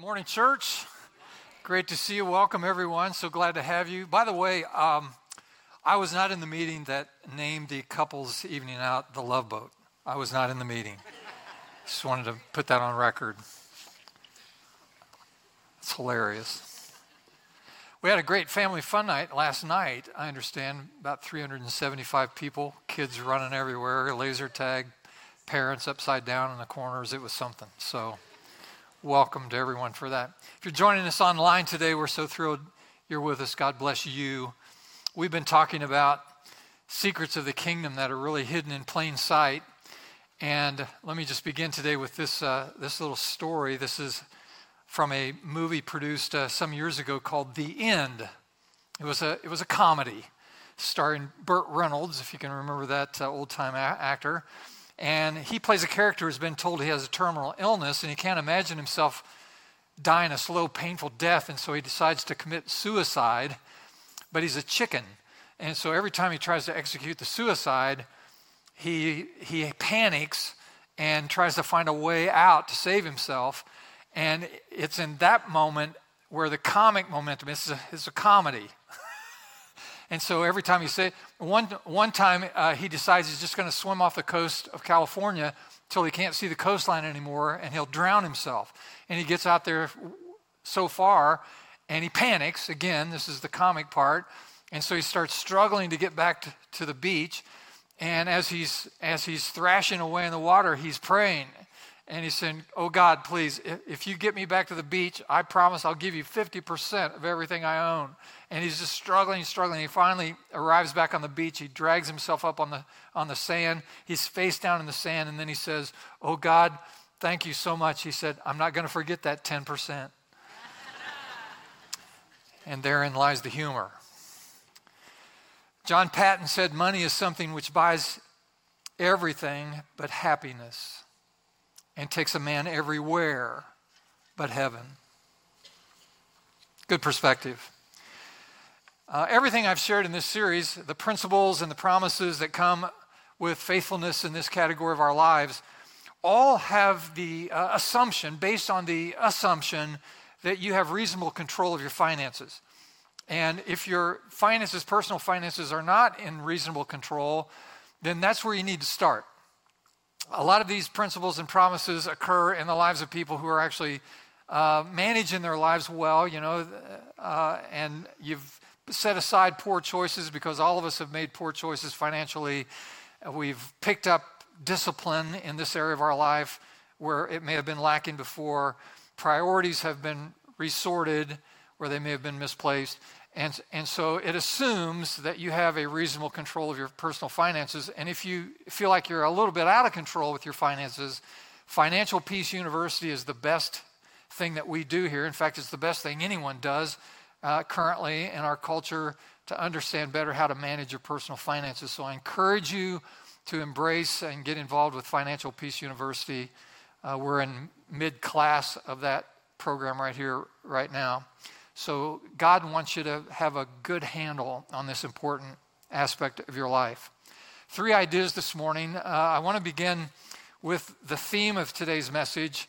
morning, church. Great to see you. Welcome, everyone. So glad to have you. By the way, um, I was not in the meeting that named the couples evening out the Love Boat. I was not in the meeting. Just wanted to put that on record. It's hilarious. We had a great family fun night last night. I understand about 375 people, kids running everywhere, laser tag, parents upside down in the corners. It was something. So welcome to everyone for that. If you're joining us online today, we're so thrilled you're with us. God bless you. We've been talking about secrets of the kingdom that are really hidden in plain sight. And let me just begin today with this, uh, this little story. This is from a movie produced uh, some years ago called The End. It was a, it was a comedy starring Burt Reynolds, if you can remember that uh, old time a- actor. And he plays a character who's been told he has a terminal illness and he can't imagine himself dying a slow, painful death. And so he decides to commit suicide, but he's a chicken. And so every time he tries to execute the suicide, he, he panics and tries to find a way out to save himself. And it's in that moment where the comic momentum, it's a, it's a comedy. And so every time he say one one time uh, he decides he's just going to swim off the coast of California till he can't see the coastline anymore, and he'll drown himself. And he gets out there so far, and he panics again. This is the comic part, and so he starts struggling to get back to, to the beach. And as he's as he's thrashing away in the water, he's praying, and he's saying, "Oh God, please, if you get me back to the beach, I promise I'll give you 50% of everything I own." and he's just struggling, struggling. He finally arrives back on the beach. He drags himself up on the, on the sand. He's face down in the sand, and then he says, Oh God, thank you so much. He said, I'm not going to forget that 10%. and therein lies the humor. John Paton said, Money is something which buys everything but happiness and takes a man everywhere but heaven. Good perspective. Uh, everything I've shared in this series, the principles and the promises that come with faithfulness in this category of our lives, all have the uh, assumption, based on the assumption that you have reasonable control of your finances. And if your finances, personal finances, are not in reasonable control, then that's where you need to start. A lot of these principles and promises occur in the lives of people who are actually uh, managing their lives well, you know, uh, and you've set aside poor choices because all of us have made poor choices financially. We've picked up discipline in this area of our life where it may have been lacking before. Priorities have been resorted where they may have been misplaced. And, and so it assumes that you have a reasonable control of your personal finances. And if you feel like you're a little bit out of control with your finances, Financial Peace University is the best thing that we do here. In fact, it's the best thing anyone does uh, currently in our culture to understand better how to manage your personal finances. So I encourage you to embrace and get involved with Financial Peace University. Uh, we're in mid class of that program right here, right now. So God wants you to have a good handle on this important aspect of your life. Three ideas this morning. Uh, I want to begin with the theme of today's message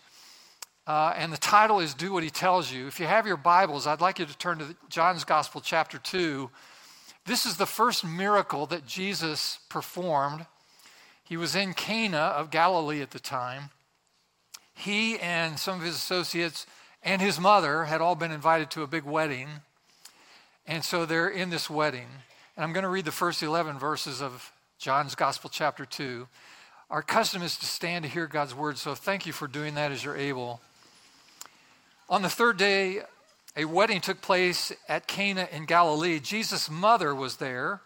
uh, and the title is Do What He Tells You. If you have your Bibles, I'd like you to turn to John's Gospel, chapter 2. This is the first miracle that Jesus performed. He was in Cana of Galilee at the time. He and some of his associates and his mother had all been invited to a big wedding. And so they're in this wedding. And I'm going to read the first 11 verses of John's Gospel, chapter 2. Our custom is to stand to hear God's word, so thank you for doing that as you're able. On the third day, a wedding took place at Cana in Galilee. Jesus' mother was there,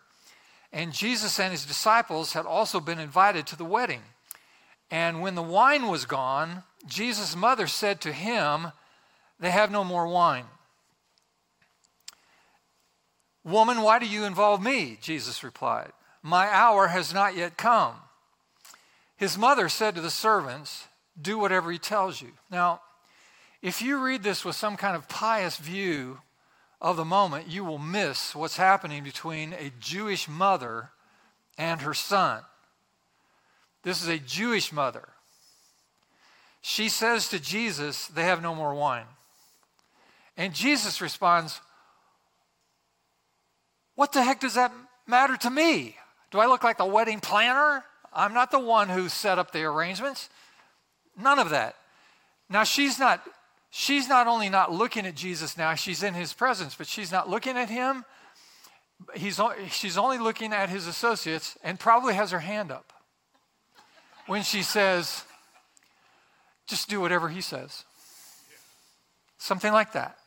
and Jesus and his disciples had also been invited to the wedding. And when the wine was gone, Jesus' mother said to him, They have no more wine. Woman, why do you involve me? Jesus replied, My hour has not yet come. His mother said to the servants, Do whatever he tells you. Now, if you read this with some kind of pious view of the moment, you will miss what's happening between a Jewish mother and her son. This is a Jewish mother. She says to Jesus, They have no more wine. And Jesus responds, What the heck does that matter to me? Do I look like the wedding planner? I'm not the one who set up the arrangements. None of that. Now she's not she's not only not looking at Jesus now, she's in his presence, but she's not looking at him. He's, she's only looking at his associates and probably has her hand up when she says, just do whatever he says. Something like that.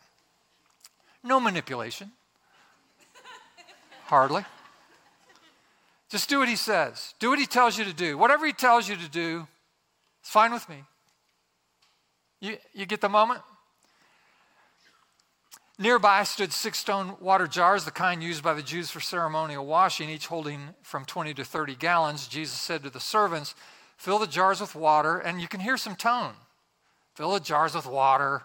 No manipulation. Hardly. Just do what he says. Do what he tells you to do. Whatever he tells you to do, it's fine with me. You, you get the moment? Nearby stood six stone water jars, the kind used by the Jews for ceremonial washing, each holding from 20 to 30 gallons. Jesus said to the servants, Fill the jars with water, and you can hear some tone. Fill the jars with water.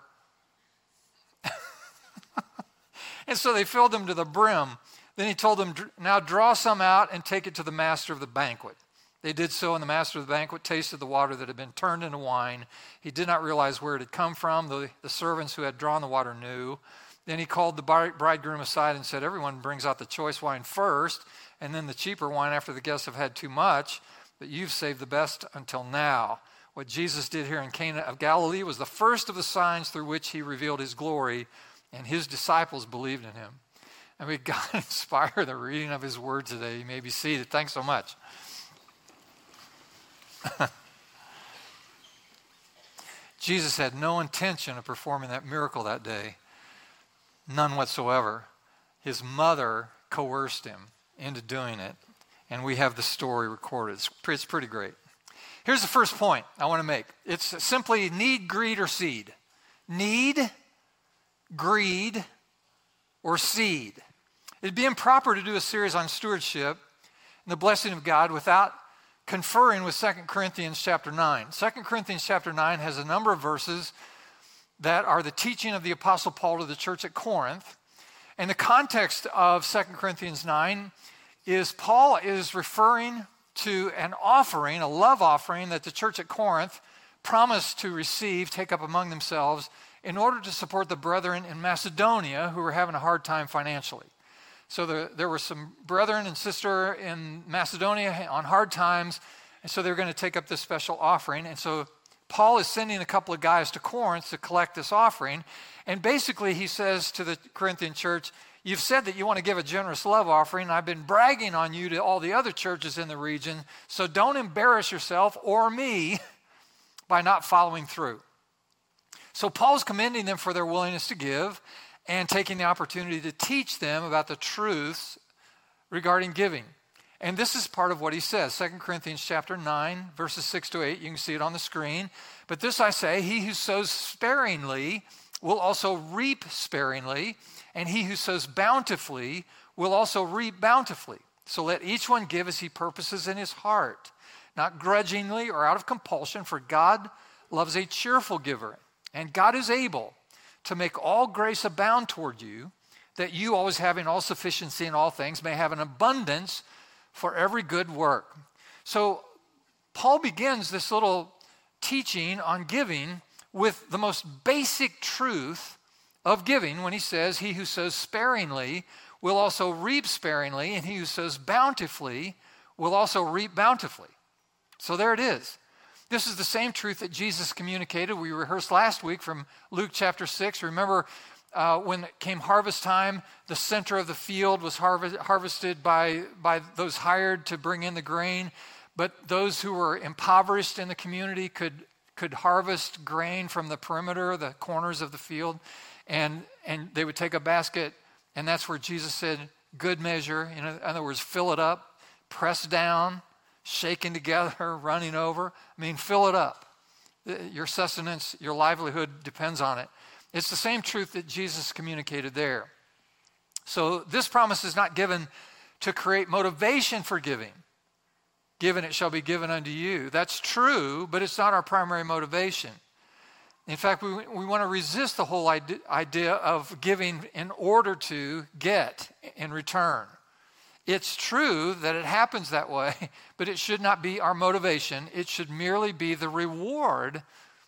And so they filled them to the brim. Then he told them, Now draw some out and take it to the master of the banquet. They did so, and the master of the banquet tasted the water that had been turned into wine. He did not realize where it had come from, though the servants who had drawn the water knew. Then he called the bridegroom aside and said, Everyone brings out the choice wine first, and then the cheaper wine after the guests have had too much, but you've saved the best until now. What Jesus did here in Cana of Galilee was the first of the signs through which he revealed his glory, and his disciples believed in him. And may God inspire the reading of his word today. You may be seated. Thanks so much. Jesus had no intention of performing that miracle that day. None whatsoever. His mother coerced him into doing it, and we have the story recorded. It's, it's pretty great. Here's the first point I want to make it's simply need, greed, or seed. Need, greed, or seed. It'd be improper to do a series on stewardship and the blessing of God without conferring with 2 Corinthians chapter 9. 2 Corinthians chapter 9 has a number of verses that are the teaching of the Apostle Paul to the church at Corinth. And the context of 2 Corinthians 9 is Paul is referring to an offering, a love offering that the church at Corinth promised to receive, take up among themselves, in order to support the brethren in Macedonia who were having a hard time financially. So there, were some brethren and sister in Macedonia on hard times, and so they're going to take up this special offering. And so Paul is sending a couple of guys to Corinth to collect this offering. And basically, he says to the Corinthian church, You've said that you want to give a generous love offering. I've been bragging on you to all the other churches in the region. So don't embarrass yourself or me by not following through. So Paul's commending them for their willingness to give and taking the opportunity to teach them about the truths regarding giving. And this is part of what he says. 2 Corinthians chapter 9, verses 6 to 8. You can see it on the screen. But this I say, he who sows sparingly will also reap sparingly, and he who sows bountifully will also reap bountifully. So let each one give as he purposes in his heart, not grudgingly or out of compulsion, for God loves a cheerful giver. And God is able to make all grace abound toward you, that you, always having all sufficiency in all things, may have an abundance for every good work. So, Paul begins this little teaching on giving with the most basic truth of giving when he says, He who sows sparingly will also reap sparingly, and he who sows bountifully will also reap bountifully. So there it is. This is the same truth that Jesus communicated. We rehearsed last week from Luke chapter 6. Remember, uh, when it came harvest time, the center of the field was harvest, harvested by, by those hired to bring in the grain. But those who were impoverished in the community could, could harvest grain from the perimeter, the corners of the field. And, and they would take a basket, and that's where Jesus said, Good measure. in other words, fill it up, press down, shaking together, running over. I mean, fill it up. Uh, your sustenance, your livelihood depends on it. It's the same truth that Jesus communicated there. So this promise is not given to create motivation for giving. Given it shall be given unto you. That's true, but it's not our primary motivation. In fact, we, we want to resist the whole idea of giving in order to get in return. It's true that it happens that way, but it should not be our motivation. It should merely be the reward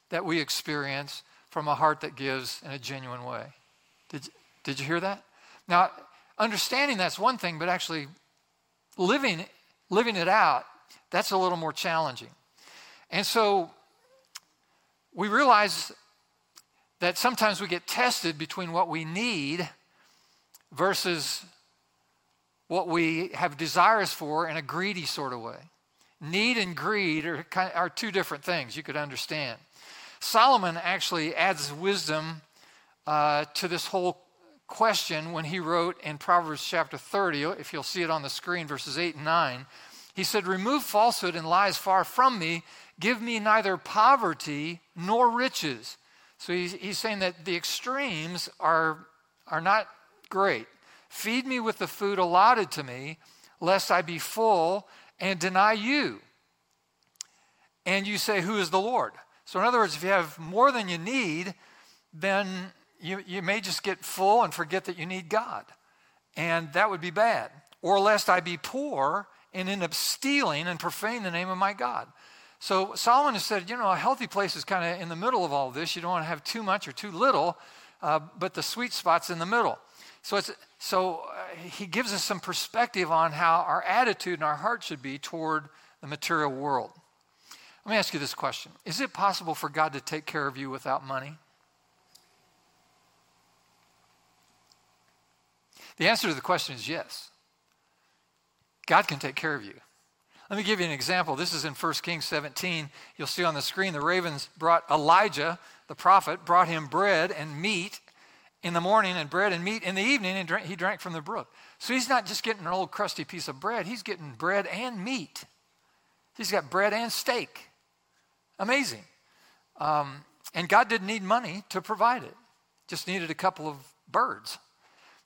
that we experience from a heart that gives in a genuine way. Did, did you hear that? Now, understanding that's one thing, but actually living, living it out, that's a little more challenging. And so we realize that sometimes we get tested between what we need versus what we have desires for in a greedy sort of way. Need and greed are, kind of, are two different things, you could understand. Solomon actually adds wisdom uh, to this whole question when he wrote in Proverbs chapter 30, if you'll see it on the screen, verses 8 and 9. He said, Remove falsehood and lies far from me. Give me neither poverty nor riches. So he's, he's saying that the extremes are, are not great. Feed me with the food allotted to me, lest I be full and deny you. And you say, Who is the Lord? So, in other words, if you have more than you need, then you, you may just get full and forget that you need God. And that would be bad. Or lest I be poor and end up stealing and profane the name of my God. So Solomon has said, you know, a healthy place is kind of in the middle of all this. You don't want to have too much or too little, uh, but the sweet spot's in the middle. So, so uh, he gives us some perspective on how our attitude and our heart should be toward the material world. Let me ask you this question Is it possible for God to take care of you without money? The answer to the question is yes. God can take care of you. Let me give you an example. This is in 1 Kings 17. You'll see on the screen the ravens brought Elijah, the prophet, brought him bread and meat in the morning and bread and meat in the evening, and drink. he drank from the brook. So he's not just getting an old crusty piece of bread, he's getting bread and meat. He's got bread and steak. Amazing. Um, and God didn't need money to provide it, just needed a couple of birds.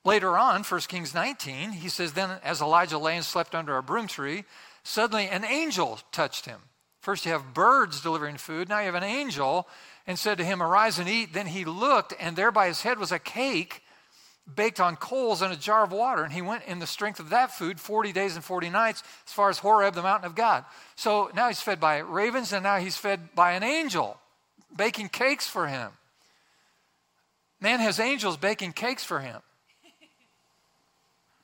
Later on, 1 Kings 19, he says, Then as Elijah lay and slept under a broom tree, suddenly an angel touched him. First, you have birds delivering food. Now you have an angel and said to him, Arise and eat. Then he looked, and there by his head was a cake baked on coals and a jar of water. And he went in the strength of that food 40 days and 40 nights as far as Horeb, the mountain of God. So now he's fed by ravens, and now he's fed by an angel baking cakes for him. Man has angels baking cakes for him.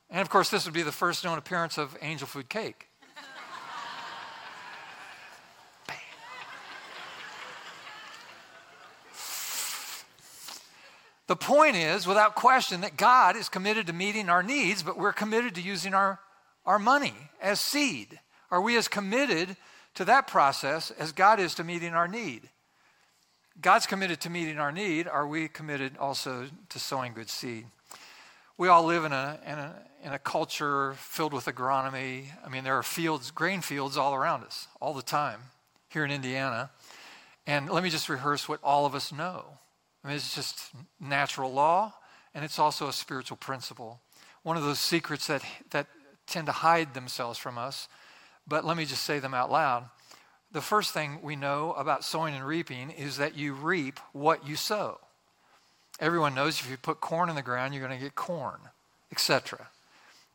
And of course, this would be the first known appearance of angel food cake. The point is, without question, that God is committed to meeting our needs, but we're committed to using our, our money as seed. Are we as committed to that process as God is to meeting our need? God's committed to meeting our need. Are we committed also to sowing good seed? We all live in a, in a, in a culture filled with agronomy. I mean, there are fields, grain fields all around us all the time here in Indiana. And let me just rehearse what all of us know. I mean, it's just natural law, and it's also a spiritual principle. One of those secrets that, that tend to hide themselves from us, but let me just say them out loud. The first thing we know about sowing and reaping is that you reap what you sow. Everyone knows if you put corn in the ground, you're going to get corn, etc.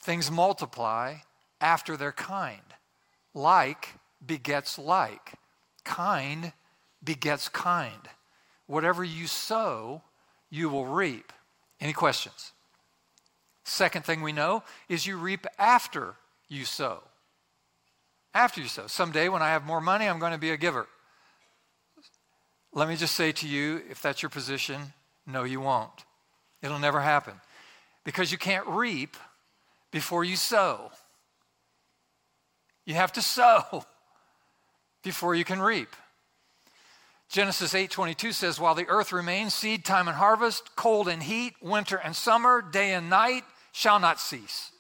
Things multiply after their kind. Like begets like. Kind begets kind. Whatever you sow, you will reap. Any questions? Second thing we know is you reap after you sow. After you sow. Someday when I have more money, I'm going to be a giver. Let me just say to you, if that's your position, no, you won't. It'll never happen. Because you can't reap before you sow. You have to sow before you can reap. Genesis 8:22 says while the earth remains seed time and harvest cold and heat winter and summer day and night shall not cease.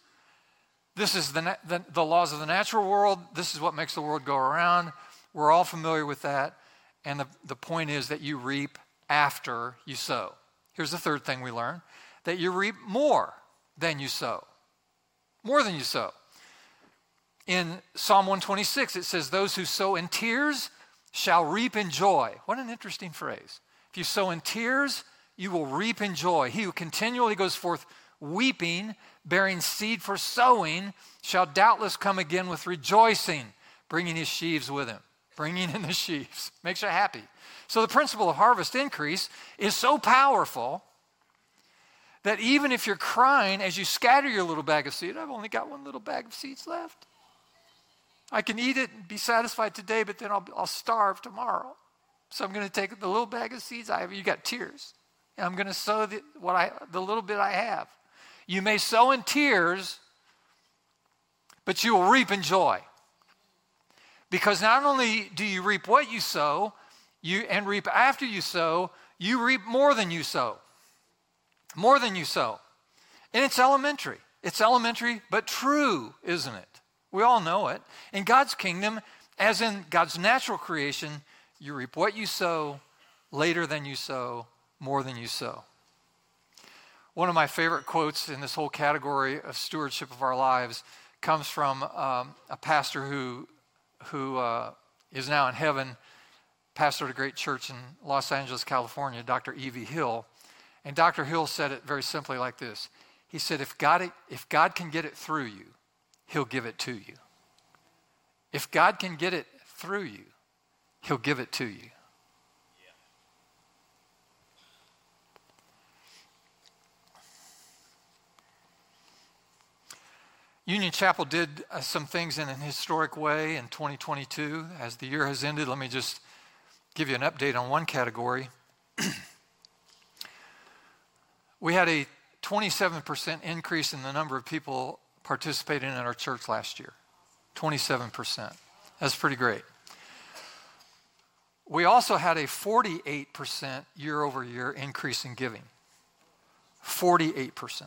This is the, the, the laws of the natural world. This is what makes the world go around. We're all familiar with that. And the, the point is that you reap after you sow. Here's the third thing we learn that you reap more than you sow. More than you sow. In Psalm 126, it says, Those who sow in tears shall reap in joy. What an interesting phrase. If you sow in tears, you will reap in joy. He who continually goes forth weeping, bearing seed for sowing, shall doubtless come again with rejoicing, bringing his sheaves with him. Bringing in the sheaves makes you happy. So, the principle of harvest increase is so powerful that even if you're crying as you scatter your little bag of seed, I've only got one little bag of seeds left. I can eat it and be satisfied today, but then I'll, I'll starve tomorrow. So I'm going to take the little bag of seeds I have. You got tears. And I'm going to sow the, what I, the little bit I have. You may sow in tears, but you will reap in joy. Because not only do you reap what you sow, you and reap after you sow, you reap more than you sow. More than you sow. And it's elementary. It's elementary, but true, isn't it? We all know it. In God's kingdom, as in God's natural creation, you reap what you sow, later than you sow, more than you sow. One of my favorite quotes in this whole category of stewardship of our lives comes from um, a pastor who, who uh, is now in heaven, pastored a great church in Los Angeles, California, Dr. E.V. Hill. And Dr. Hill said it very simply like this He said, if God, if God can get it through you, He'll give it to you. If God can get it through you, He'll give it to you. Union Chapel did uh, some things in an historic way in 2022. As the year has ended, let me just give you an update on one category. we had a 27% increase in the number of people participating in our church last year. 27%. That's pretty great. We also had a 48% year over year increase in giving. 48%.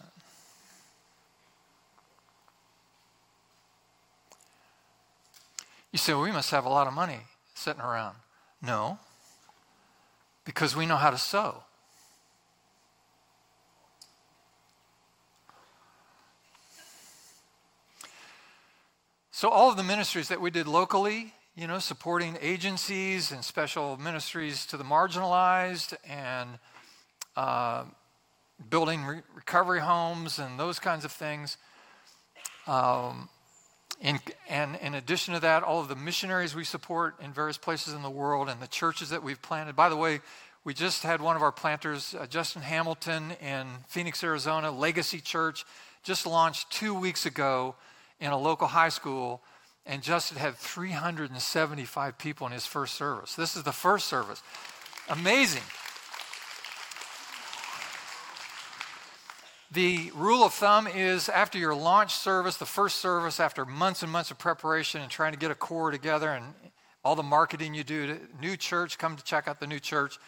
You say, well, we must have a lot of money sitting around. No, because we know how to sow. So, all of the ministries that we did locally, you know, supporting agencies and special ministries to the marginalized and uh, building re- recovery homes and those kinds of things. Um, in, and in addition to that, all of the missionaries we support in various places in the world and the churches that we've planted. By the way, we just had one of our planters, uh, Justin Hamilton in Phoenix, Arizona, Legacy Church, just launched two weeks ago in a local high school and Justin had 375 people in his first service. This is the first service. Amazing. The rule of thumb is after your launch service, the first service, after months and months of preparation and trying to get a core together and all the marketing you do to new church, come to check out the new church.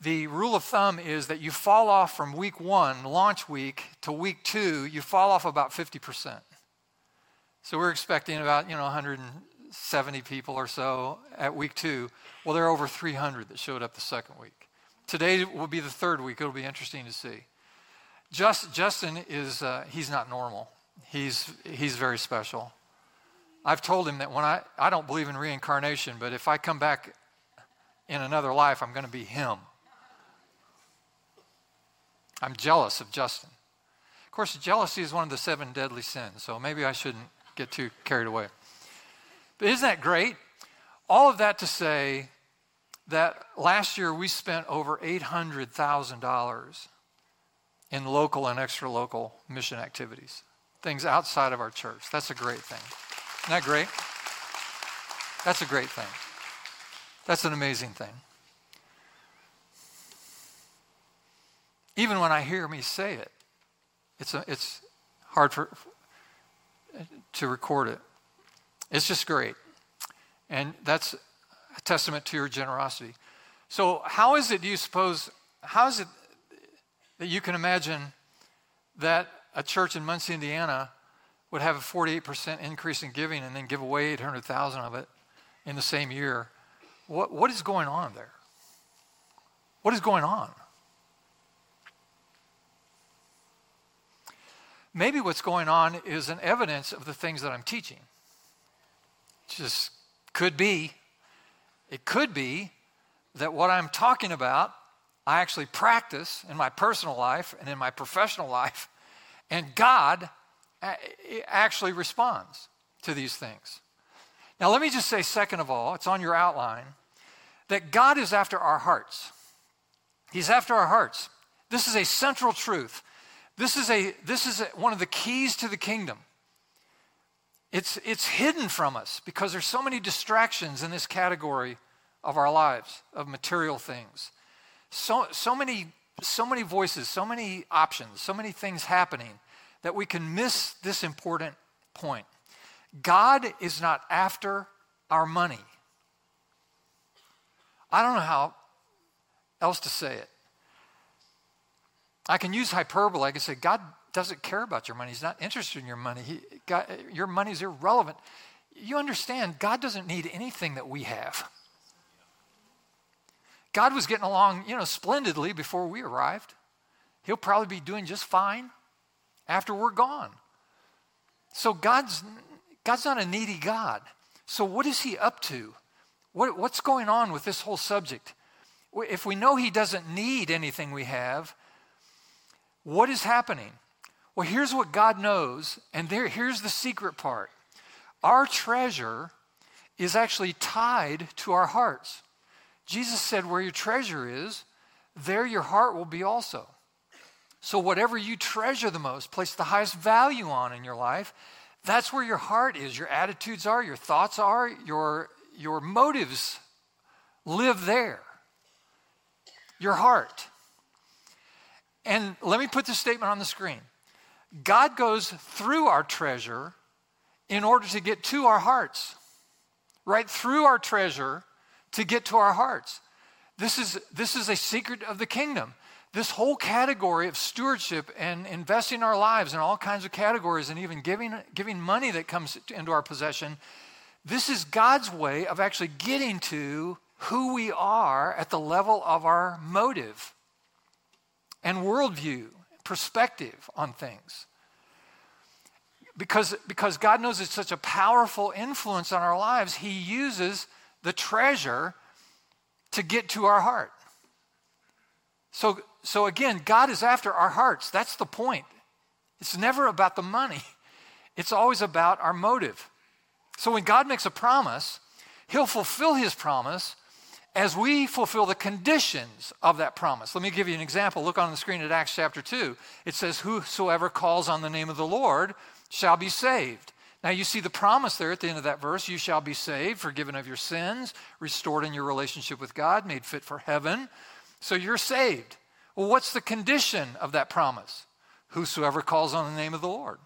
The rule of thumb is that you fall off from week one, launch week, to week two, you fall off about 50%. So we're expecting about, you know, 170 people or so at week two. Well, there are over 300 that showed up the second week. Today will be the third week. It'll be interesting to see. Just, Justin is, uh, he's not normal. He's, he's very special. I've told him that when I, I don't believe in reincarnation, but if I come back in another life, I'm going to be him. I'm jealous of Justin. Of course, jealousy is one of the seven deadly sins, so maybe I shouldn't get too carried away. But isn't that great? All of that to say that last year we spent over $800,000 in local and extra local mission activities, things outside of our church. That's a great thing. Isn't that great? That's a great thing. That's an amazing thing. Even when I hear me say it, it's, a, it's hard for, to record it. It's just great. And that's a testament to your generosity. So, how is it, do you suppose, how is it that you can imagine that a church in Muncie, Indiana would have a 48% increase in giving and then give away 800,000 of it in the same year? What, what is going on there? What is going on? Maybe what's going on is an evidence of the things that I'm teaching. Just could be. It could be that what I'm talking about, I actually practice in my personal life and in my professional life, and God actually responds to these things. Now, let me just say, second of all, it's on your outline, that God is after our hearts. He's after our hearts. This is a central truth This is, a, this is a, one of the keys to the kingdom. It's, it's hidden from us because there's so many distractions in this category of our lives, of material things. So, so, many, so many voices, so many options, so many things happening that we can miss this important point. God is not after our money. I don't know how else to say it. I can use hyperbole. I can say, God doesn't care about your money. He's not interested in your money. He, God, your money is irrelevant. You understand, God doesn't need anything that we have. God was getting along, you know, splendidly before we arrived. He'll probably be doing just fine after we're gone. So God's God's not a needy God. So what is he up to? What, what's going on with this whole subject? If we know he doesn't need anything we have, what is happening? Well, here's what God knows, and there, here's the secret part. Our treasure is actually tied to our hearts. Jesus said, Where your treasure is, there your heart will be also. So, whatever you treasure the most, place the highest value on in your life, that's where your heart is, your attitudes are, your thoughts are, your, your motives live there. Your heart. And let me put this statement on the screen God goes through our treasure in order to get to our hearts, right through our treasure to get to our hearts. This is, this is a secret of the kingdom. This whole category of stewardship and investing our lives in all kinds of categories and even giving, giving money that comes into our possession, this is God's way of actually getting to who we are at the level of our motive and worldview, perspective on things. Because, because God knows it's such a powerful influence on our lives, He uses the treasure to get to our heart. So, so again, God is after our hearts. That's the point. It's never about the money, it's always about our motive. So when God makes a promise, He'll fulfill His promise as we fulfill the conditions of that promise. Let me give you an example. Look on the screen at Acts chapter 2. It says, Whosoever calls on the name of the Lord shall be saved. Now you see the promise there at the end of that verse you shall be saved, forgiven of your sins, restored in your relationship with God, made fit for heaven. So you're saved. Well, what's the condition of that promise? Whosoever calls on the name of the Lord.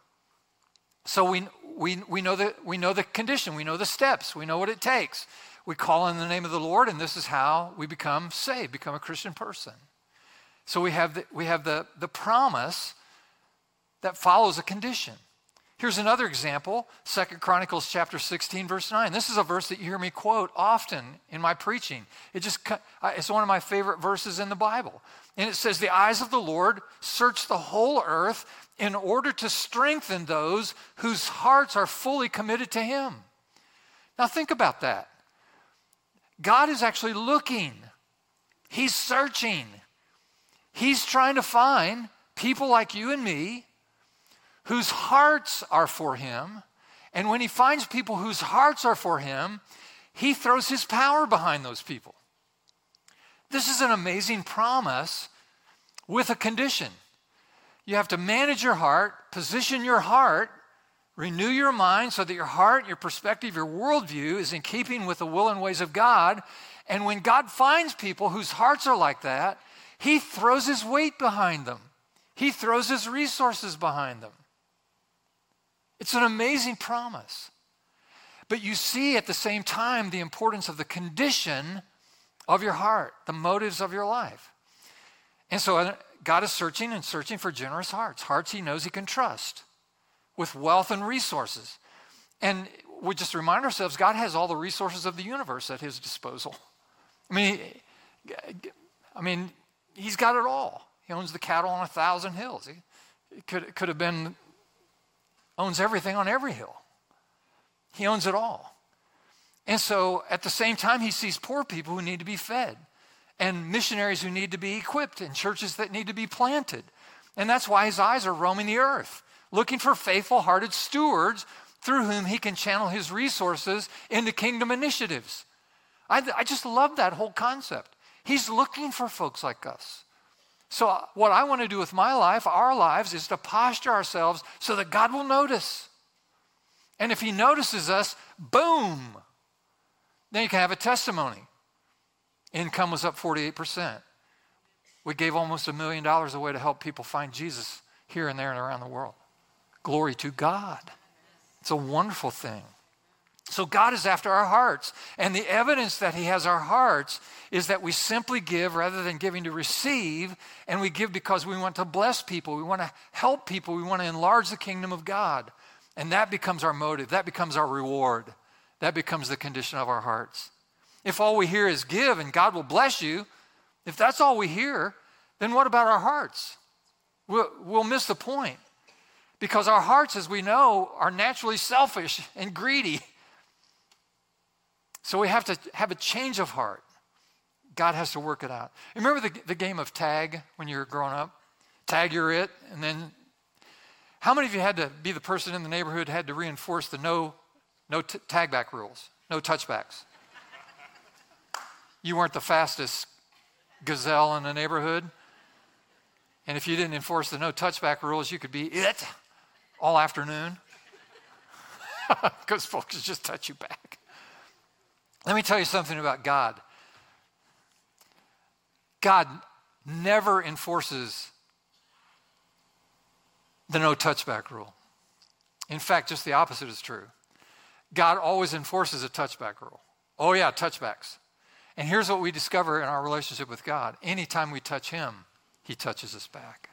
So we, we, we, know the, we know the condition, we know the steps, we know what it takes we call on the name of the Lord, and this is how we become saved, become a Christian person. So we have the, we have the, the promise that follows a condition. Here's another example, Second Chronicles chapter 16, verse 9. This is a verse that you hear me quote often in my preaching. It just it's one of my favorite verses in the Bible. And it says, The eyes of the Lord search the whole earth in order to strengthen those whose hearts are fully committed to Him. Now think about that. God is actually looking, He's searching. He's trying to find people like you and me whose hearts are for Him. And when He finds people whose hearts are for Him, He throws His power behind those people. This is an amazing promise with a condition. You have to manage your heart, position your heart Renew your mind so that your heart, your perspective, your worldview is in keeping with the will and ways of God. And when God finds people whose hearts are like that, He throws His weight behind them, He throws His resources behind them. It's an amazing promise. But you see at the same time the importance of the condition of your heart, the motives of your life. And so uh, God is searching and searching for generous hearts, hearts He knows He can trust with wealth and resources. And we just remind ourselves God has all the resources of the universe at his disposal. I mean, I mean, he's got it all. He owns the cattle on a thousand hills. He could, could have been, owns everything on every hill. He owns it all. And so at the same time, he sees poor people who need to be fed, and missionaries who need to be equipped, and churches that need to be planted. And that's why his eyes are roaming the earth looking for faithful hearted stewards through whom he can channel his resources into kingdom initiatives. I, I just love that whole concept. He's looking for folks like us So, uh, what I want to do with my life, our lives, is to posture ourselves so that God will notice. And if He notices us, boom, then you can have a testimony. Income was up 48%. We gave almost a million dollars away to help people find Jesus here and there and around the world. Glory to God. It's a wonderful thing. So God is after our hearts. And the evidence that He has our hearts is that we simply give rather than giving to receive. And we give because we want to bless people, we want to help people, we want to enlarge the kingdom of God. And that becomes our motive, that becomes our reward, that becomes the condition of our hearts. If all we hear is give and God will bless you, if that's all we hear, then what about our hearts? We'll, we'll miss the point. Because our hearts, as we know, are naturally selfish and greedy. So we have to have a change of heart. God has to work it out. Remember the, the game of tag when you were growing up? Tag, you're it. And then, how many of you had to be the person in the neighborhood had to reinforce the no, no t- tag back rules, no touchbacks? you weren't the fastest gazelle in the neighborhood. And if you didn't enforce the no touchback rules, you could be it all afternoon because folks just touch you back. Let me tell you something about God. God never enforces the no touchback rule. In fact, just the opposite is true. God always enforces a touchback rule. Oh, yeah, touchbacks. And here's what we discover in our relationship with God anytime we touch Him, He touches us back.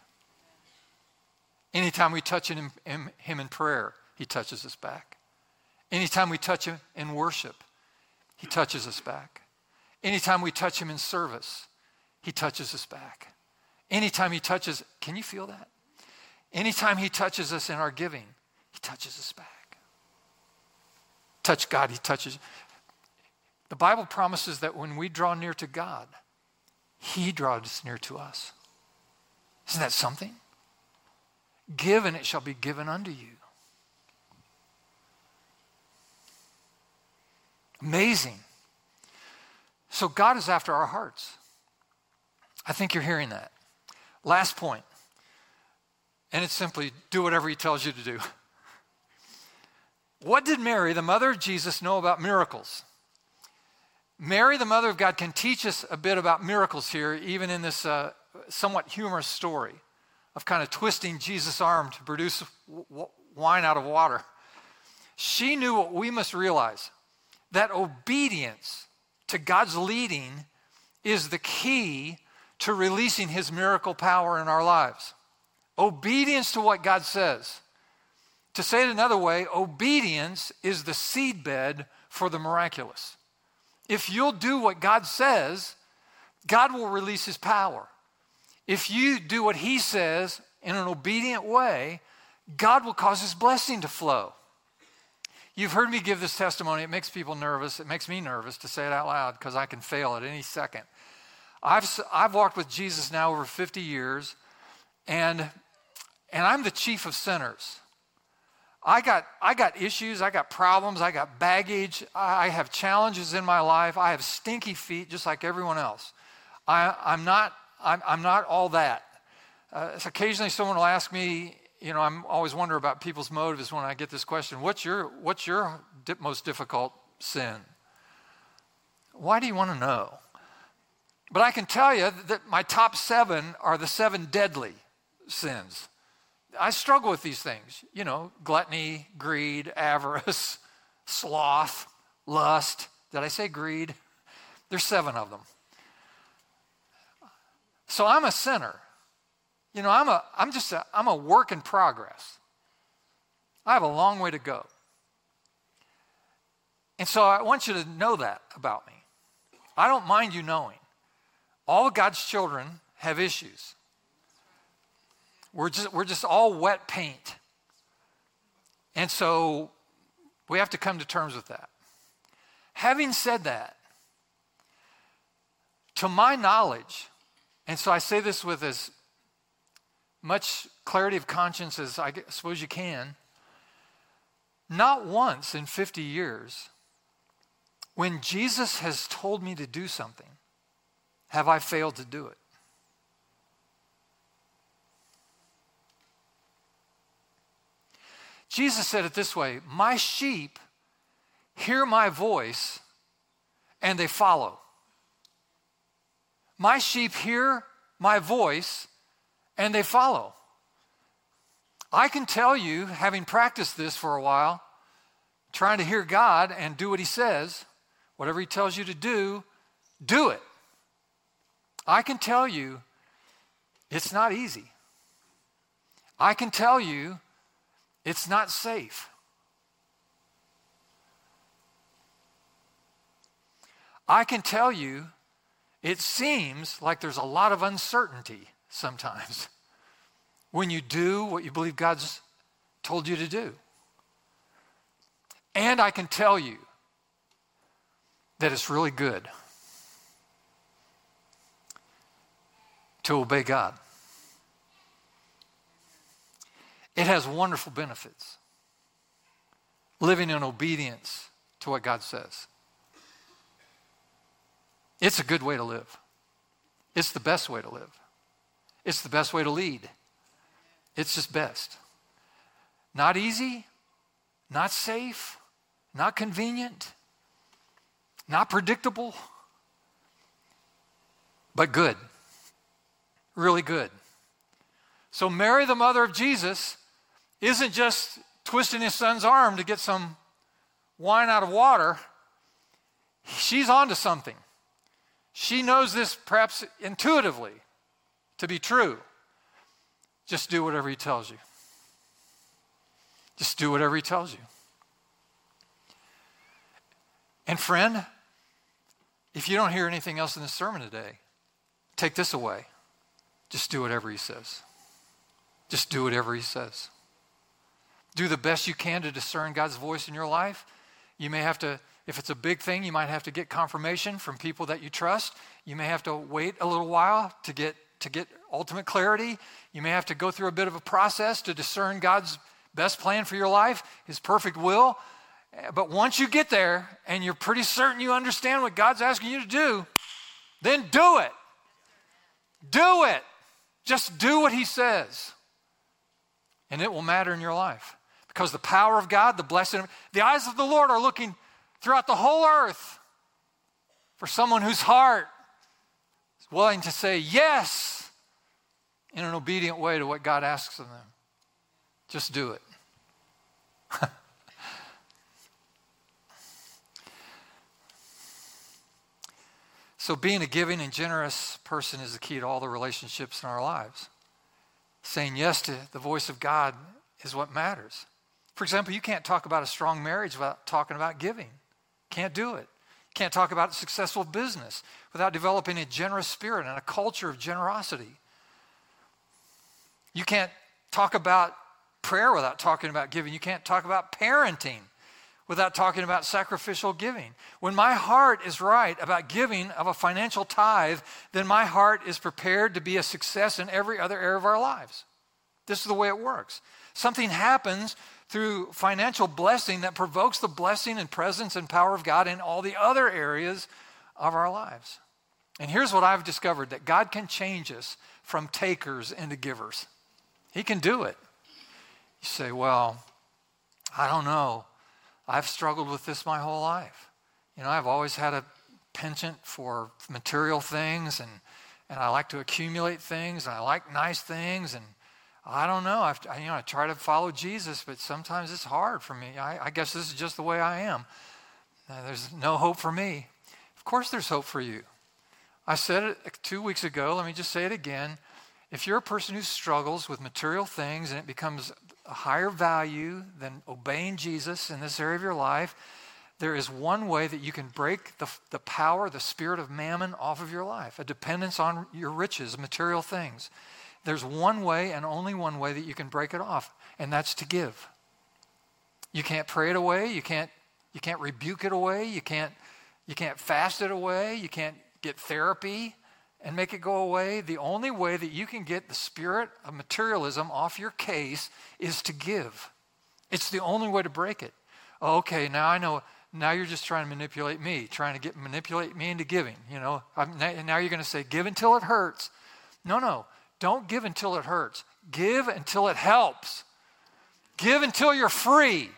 Anytime we touch him, him, him in prayer, He touches us back. Anytime we touch Him in worship, he touches us back. Anytime we touch him in service, he touches us back. Anytime he touches, can you feel that? Anytime he touches us in our giving, he touches us back. Touch God, he touches. The Bible promises that when we draw near to God, he draws near to us. Isn't that something? Give and it shall be given unto you. Amazing. So God is after our hearts. I think you're hearing that. Last point, and it's simply do whatever he tells you to do. What did Mary, the mother of Jesus, know about miracles? Mary, the mother of God, can teach us a bit about miracles here, even in this uh, somewhat humorous story of kind of twisting Jesus' arm to produce w- wine out of water. She knew what we must realize that obedience to God's leading is the key to releasing his miracle power in our lives. Obedience to what God says. To say it another way, obedience is the seedbed for the miraculous. If you'll do what God says, God will release his power. If you do what he says in an obedient way, God will cause his blessing to flow. You've heard me give this testimony. It makes people nervous. It makes me nervous to say it out loud because I can fail at any second. I've, I've walked with Jesus now over 50 years, and, and I'm the chief of sinners. I got, I got issues, I got problems, I got baggage, I have challenges in my life, I have stinky feet just like everyone else. I, I'm, not, I'm, I'm not all that. Uh, so occasionally someone will ask me, you know, I'm always wonder about people's motives when I get this question. What's your, what's your most difficult sin? Why do you want to know? But I can tell you that my top seven are the seven deadly sins. I struggle with these things, you know, gluttony, greed, avarice, sloth, lust. Did I say greed? There's seven of them. So I'm a sinner. You know, I'm, a, I'm just a, I'm a work in progress. I have a long way to go. And so I want you to know that about me. I don't mind you knowing. All God's children have issues. We're just, we're just all wet paint. And so we have to come to terms with that. Having said that, to my knowledge, and so I say this with as much clarity of conscience as I suppose you can. Not once in 50 years, when Jesus has told me to do something, have I failed to do it. Jesus said it this way My sheep hear my voice and they follow. My sheep hear my voice and they follow. I can tell you, having practiced this for a while, trying to hear God and do what He says, whatever He tells you to do, do it. I can tell you it's not easy. I can tell you it's not safe. I can tell you it seems like there's a lot of uncertainty sometimes when you do what you believe God's told you to do. And I can tell you that it's really good to obey God. It has wonderful benefits. Living in obedience to what God says. It's a good way to live. It's the best way to live. It's the best way to lead. It's just best. Not easy, not safe, not convenient, not predictable, but good. Really good. So, Mary, the mother of Jesus, isn't just twisting his son's arm to get some wine out of water. She's onto something. She knows this perhaps intuitively to be true. Just do whatever he tells you. Just do whatever he tells you. And, friend, if you don't hear anything else in this sermon today, take this away. Just do whatever he says. Just do whatever he says. Do the best you can to discern God's voice in your life. You may have to if it's a big thing, you might have to get confirmation from people that you trust. You may have to wait a little while to get, to get ultimate clarity. You may have to go through a bit of a process to discern God's best plan for your life, His perfect will. But once you get there and you're pretty certain you understand what God's asking you to do, then do it. Do it. Just do what He says. And it will matter in your life. Because the power of God, the blessing, the eyes of the Lord are looking throughout the whole earth for someone whose heart is willing to say yes in an obedient way to what God asks of them. Just do it. so, being a giving and generous person is the key to all the relationships in our lives. Saying yes to the voice of God is what matters. For example, you can't talk about a strong marriage without talking about giving. Can't do it. Can't talk about successful business without developing a generous spirit and a culture of generosity. You can't talk about prayer without talking about giving. You can't talk about parenting without talking about sacrificial giving. When my heart is right about giving of a financial tithe, then my heart is prepared to be a success in every other area of our lives. This is the way it works. Something happens through financial blessing that provokes the blessing and presence and power of God in all the other areas of our lives. And here's what I've discovered that God can change us from takers into givers. He can do it. You say, well, I don't know. I've struggled with this my whole life. You know, I've always had a penchant for material things and, and I like to accumulate things and I like nice things and I don't know. I've, you know, I try to follow Jesus, but sometimes it's hard for me. I, I guess this is just the way I am. Uh, there's no hope for me. Of course, there's hope for you. I said it two weeks ago. Let me just say it again. If you're a person who struggles with material things and it becomes a higher value than obeying Jesus in this area of your life, there is one way that you can break the, the power, the spirit of mammon off of your life a dependence on your riches, material things. There's one way and only one way that you can break it off, and that's to give. You can't pray it away, you can't you can't rebuke it away, you can't you can't fast it away, you can't get therapy and make it go away. The only way that you can get the spirit of materialism off your case is to give. It's the only way to break it. Okay, now I know now you're just trying to manipulate me, trying to get manipulate me into giving. You know, I'm, now you're going to say, give until it hurts. No, no. Don't give until it hurts. Give until it helps. Give until you're free.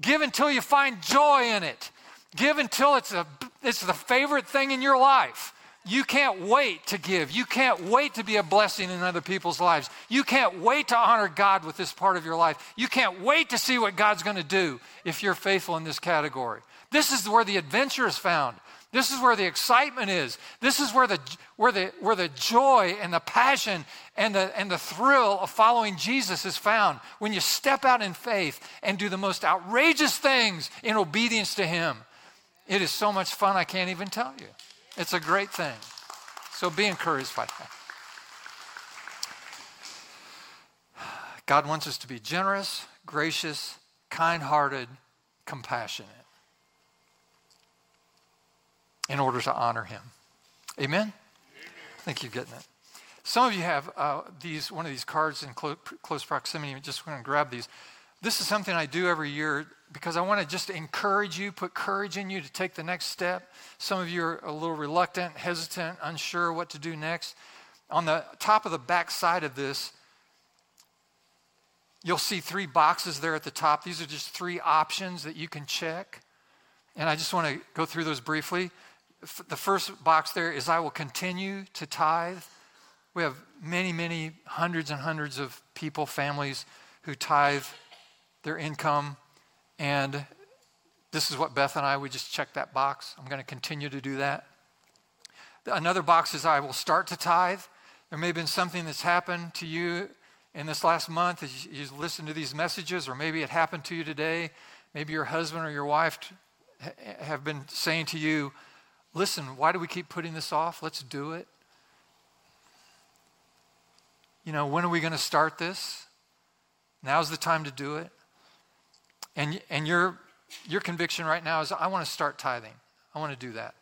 Give until you find joy in it. Give until it's, a, it's the favorite thing in your life. You can't wait to give. You can't wait to be a blessing in other people's lives. You can't wait to honor God with this part of your life. You can't wait to see what God's going to do if you're faithful in this category. This is where the adventure is found. This is where the excitement is. This is where the, where the, where the joy and the passion and the, and the thrill of following Jesus is found. When you step out in faith and do the most outrageous things in obedience to Him. It is so much fun, I can't even tell you. It's a great thing. So be encouraged by that. God wants us to be generous, gracious, kind hearted, compassionate in order to honor Him. Amen? Amen? I think you're getting it. Some of you have uh, these one of these cards in clo- close proximity. I'm just going to grab these. This is something I do every year because I want to just encourage you, put courage in you to take the next step. Some of you are a little reluctant, hesitant, unsure what to do next. On the top of the back side of this, you'll see three boxes there at the top. These are just three options that you can check. And I just want to go through those briefly. The first box there is I will continue to tithe. We have many, many hundreds and hundreds of people, families who tithe their income. And this is what Beth and I, we just checked that box. I'm going to continue to do that. Another box is I will start to tithe. There may have been something that's happened to you in this last month as you listen to these messages, or maybe it happened to you today. Maybe your husband or your wife have been saying to you, Listen, why do we keep putting this off? Let's do it. You know, when are we going to start this? Now's the time to do it. And, and your, your conviction right now is, I want to start tithing. I want to do that.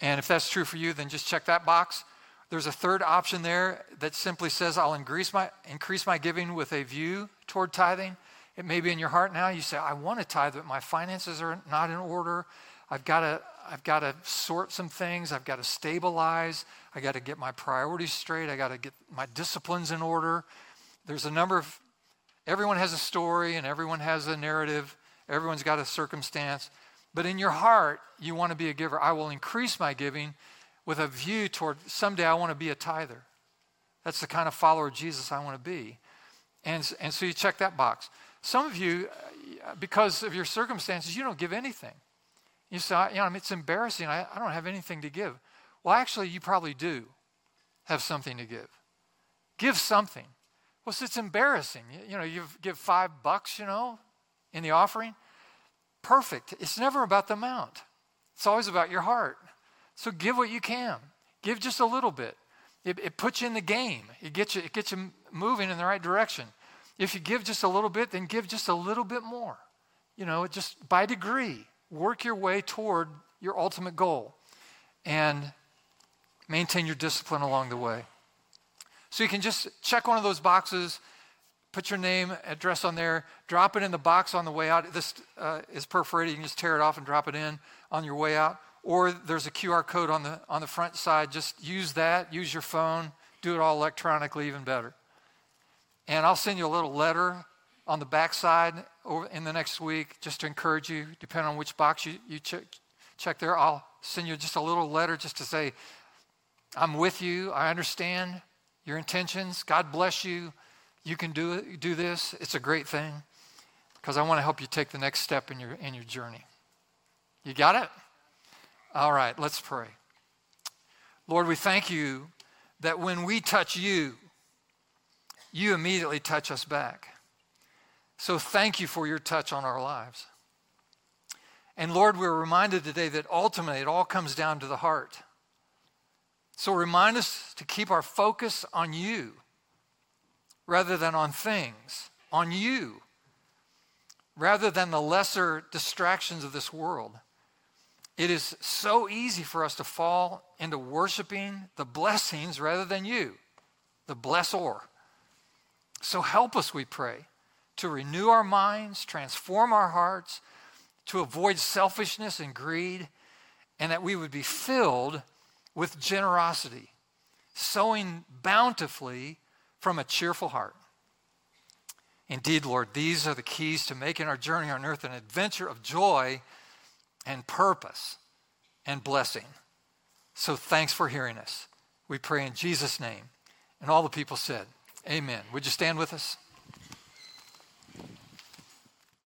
And if that's true for you, then just check that box. There's a third option there that simply says, I'll increase my, increase my giving with a view toward tithing. It may be in your heart now. You say, I want to tithe, but my finances are not in order. I've got to, I've got to sort some things. I've got to stabilize. I got to get my priorities straight. I got to get my disciplines in order. There's a number of Everyone has a story and everyone has a narrative, everyone's got a circumstance. But in your heart, you want to be a giver. I will increase my giving with a view toward someday I want to be a tither. That's the kind of follower of Jesus I want to be. And, and so you check that box. Some of you, uh, because of your circumstances, you don't give anything. You say, you know, it's embarrassing. I, I don't have anything to give. Well, actually, you probably do have something to give. Give something. Well, it's embarrassing. You, you know, you give five bucks, you know, in the offering. Perfect. It's never about the amount, it's always about your heart. So give what you can. Give just a little bit. It, it puts you in the game, it gets, you, it gets you moving in the right direction. If you give just a little bit, then give just a little bit more. You know, just by degree, work your way toward your ultimate goal and maintain your discipline along the way. So you can just check one of those boxes, put your name, address on there, drop it in the box on the way out. This uh, is perforated. You can just tear it off and drop it in on your way out. Or there's a QR code on the, on the front side. Just use that, use your phone, do it all electronically, even better. And I'll send you a little letter on the back side in the next week just to encourage you, depending on which box you, you check, check there. I'll send you just a little letter just to say, I'm with you, I understand your intentions. God bless you. You can do do this. It's a great thing because I want to help you take the next step in your in your journey. You got it? All right, let's pray. Lord, we thank you that when we touch you, you immediately touch us back. So thank you for your touch on our lives. And Lord, we're reminded today that ultimately it all comes down to the heart. So remind us to keep our focus on you rather than on things, on you, rather than the lesser distractions of this world. It is so easy for us to fall into worshiping the blessings rather than you, the blessor. So help us, we pray, to renew our minds, transform our hearts, to avoid selfishness and greed, and that we would be filled with generosity, sowing bountifully from a cheerful heart. Indeed, Lord, these are the keys to making our journey on earth an adventure of joy and purpose and blessing. So thanks for hearing us. We pray in Jesus' name. And all the people said, Amen. Would you stand with us?